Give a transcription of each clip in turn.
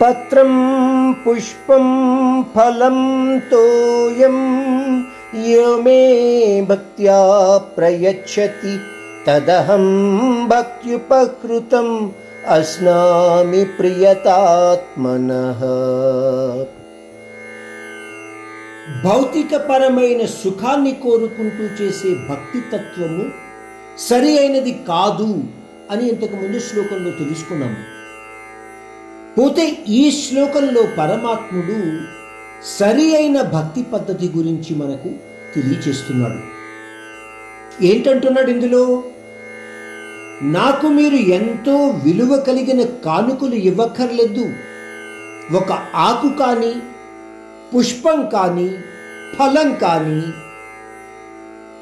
పత్రం పుష్పం ఫలం తోయం యో మే భక్త్యా ప్రయచ్చతి తదహం భక్త్యుపకృతం అస్నామి ప్రియతాత్మనః భౌతికపరమైన సుఖాన్ని కోరుకుంటూ చేసే భక్తి తత్వము సరి అయినది కాదు అని ఇంతకుముందు శ్లోకంలో తెలుసుకున్నాము. పోతే ఈ శ్లోకంలో పరమాత్ముడు సరి అయిన భక్తి పద్ధతి గురించి మనకు తెలియచేస్తున్నాడు. ఏంటంటున్నాడు ఇందులో? నాకు మీరు ఎంతో విలువ కలిగిన కానుకలు ఇవ్వక్కర్లేదు. ఒక ఆకు కానీ పుష్పం కానీ ఫలం కానీ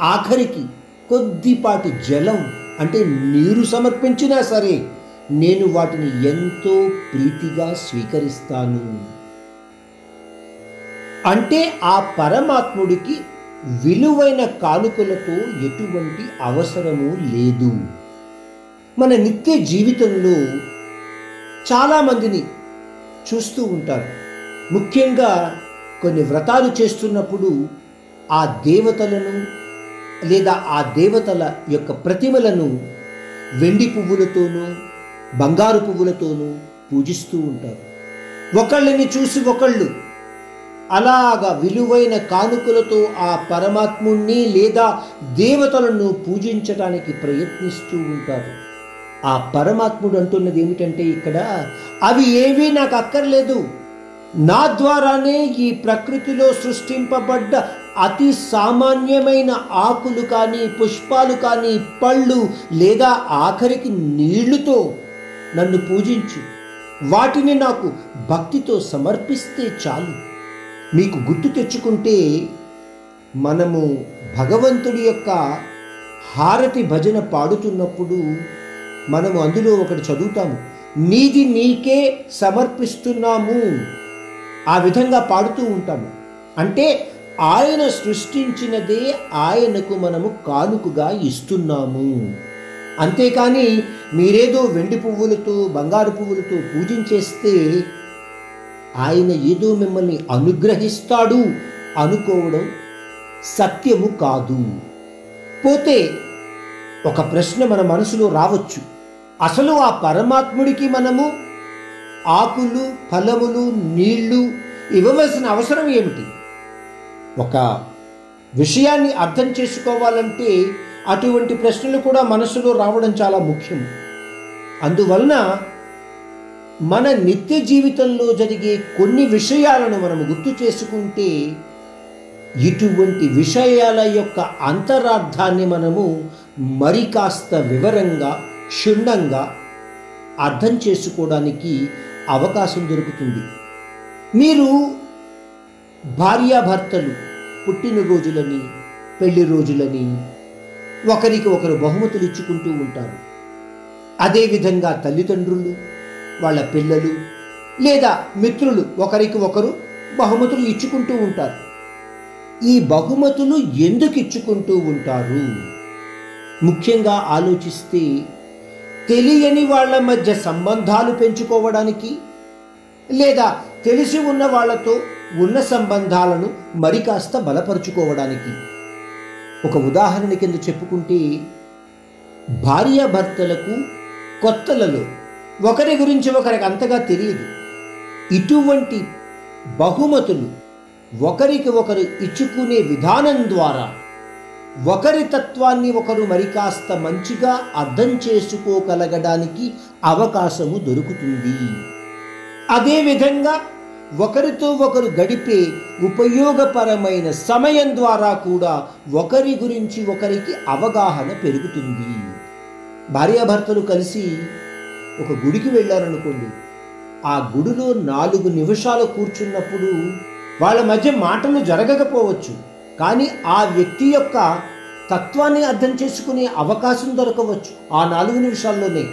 ఆఖరికి కొద్దిపాటి జలం అంటే నీరు సమర్పించినా సరే నేను వాటిని ఎంతో ప్రీతిగా స్వీకరిస్తాను. అంటే ఆ పరమాత్ముడికి విలువైన కానుకలతో ఎటువంటి అవసరము లేదు. మన నిత్య జీవితంలో చాలామందిని చూస్తూ ఉంటారు. ముఖ్యంగా కొన్ని వ్రతాలు చేస్తున్నప్పుడు ఆ దేవతలను లేదా ఆ దేవతల యొక్క ప్రతిమలను వెండి పువ్వులతోనూ బంగారు పువ్వులతోనూ పూజిస్తూ ఉంటారు. ఒకళ్ళని చూసి ఒకళ్ళు అలాగా విలువైన కానుకలతో ఆ పరమాత్ముణ్ణి లేదా దేవతలను పూజించడానికి ప్రయత్నిస్తూ ఉంటారు. ఆ పరమాత్ముడు అంటున్నది ఏమిటంటే ఇక్కడ అవి ఏవీ నాకు అక్కర్లేదు. నా ద్వారానే ఈ ప్రకృతిలో సృష్టింపబడ్డ అతి సామాన్యమైన ఆకులు కానీ పుష్పాలు కానీ పళ్ళు లేదా ఆఖరికి నీళ్ళుతో నన్ను పూజించు. వాటిని నాకు భక్తితో సమర్పిస్తే చాలు. మీకు గుర్తు తెచ్చుకుంటే మనము భగవంతుడి యొక్క హారతి భజన పాడుతున్నప్పుడు మనము అందులో ఒకటి చదువుతాము. నీది నీకే సమర్పిస్తున్నాము. ఆ విధంగా పాడుతూ ఉంటాము. అంటే ఆయన సృష్టించినదే ఆయనకు మనము కానుకగా ఇస్తున్నాము. అంతేకాని మీరేదో వెండి పువ్వులతో బంగారు పువ్వులతో పూజించేస్తే ఆయన ఏదో మిమ్మల్ని అనుగ్రహిస్తాడు అనుకోవడం సత్యము కాదు. పోతే ఒక ప్రశ్న మన మనసులో రావచ్చు. అసలు ఆ పరమాత్ముడికి మనము ఆకులు ఫలములు నీళ్ళు ఇవ్వవలసిన అవసరం ఏమిటి? ఒక విషయాన్ని అర్థం చేసుకోవాలంటే అటువంటి ప్రశ్నలు కూడా మనసులో రావడం చాలా ముఖ్యం. అందువలన మన నిత్య జీవితంలో జరిగే కొన్ని విషయాలను మనం గుర్తు చేసుకుంటే ఇటువంటి విషయాల యొక్క అంతరార్థాన్ని మనము మరి కాస్త వివరంగా క్షుణ్ణంగా అర్థం చేసుకోవడానికి అవకాశం దొరుకుతుంది. మీరు భార్యాభర్తలు పుట్టినరోజులని పెళ్ళి రోజులని ఒకరికి ఒకరు బహుమతులు ఇచ్చుకుంటూ ఉంటారు. అదేవిధంగా తల్లిదండ్రులు వాళ్ళ పిల్లలు లేదా మిత్రులు ఒకరికి ఒకరు బహుమతులు ఇచ్చుకుంటూ ఉంటారు. ఈ బహుమతులు ఎందుకు ఇచ్చుకుంటూ ఉంటారు? ముఖ్యంగా ఆలోచిస్తే తెలియని వాళ్ళ మధ్య సంబంధాలు పెంచుకోవడానికి లేదా తెలిసి ఉన్న వాళ్ళతో ఉన్న సంబంధాలను మరి కాస్త బలపరుచుకోవడానికి ఒక ఉదాహరణ కింద చెప్పుకుంటే భార్యాభర్తలకు కొత్తలలో ఒకరి గురించి ఒకరికి అంతగా తెలియదు. ఇటువంటి బహుమతులు ఒకరికి ఒకరు ఇచ్చుకునే విధానం ద్వారా ఒకరి తత్వాన్ని ఒకరు మరి కాస్త మంచిగా అర్థం చేసుకోగలగడానికి అవకాశము దొరుకుతుంది. అదేవిధంగా ఒకరితో ఒకరు గడిపే ఉపయోగపరమైన సమయం ద్వారా కూడా ఒకరి గురించి ఒకరికి అవగాహన పెరుగుతుంది. భార్యాభర్తలు కలిసి ఒక గుడికి వెళ్ళారనుకోండి. ఆ గుడిలో నాలుగు నిమిషాలు కూర్చున్నప్పుడు వాళ్ళ మధ్య మాటలు జరగకపోవచ్చు. కానీ ఆ వ్యక్తి యొక్క తత్వాన్ని అర్థం చేసుకునే అవకాశం దొరకవచ్చు. ఆ నాలుగు నిమిషాల్లోనే.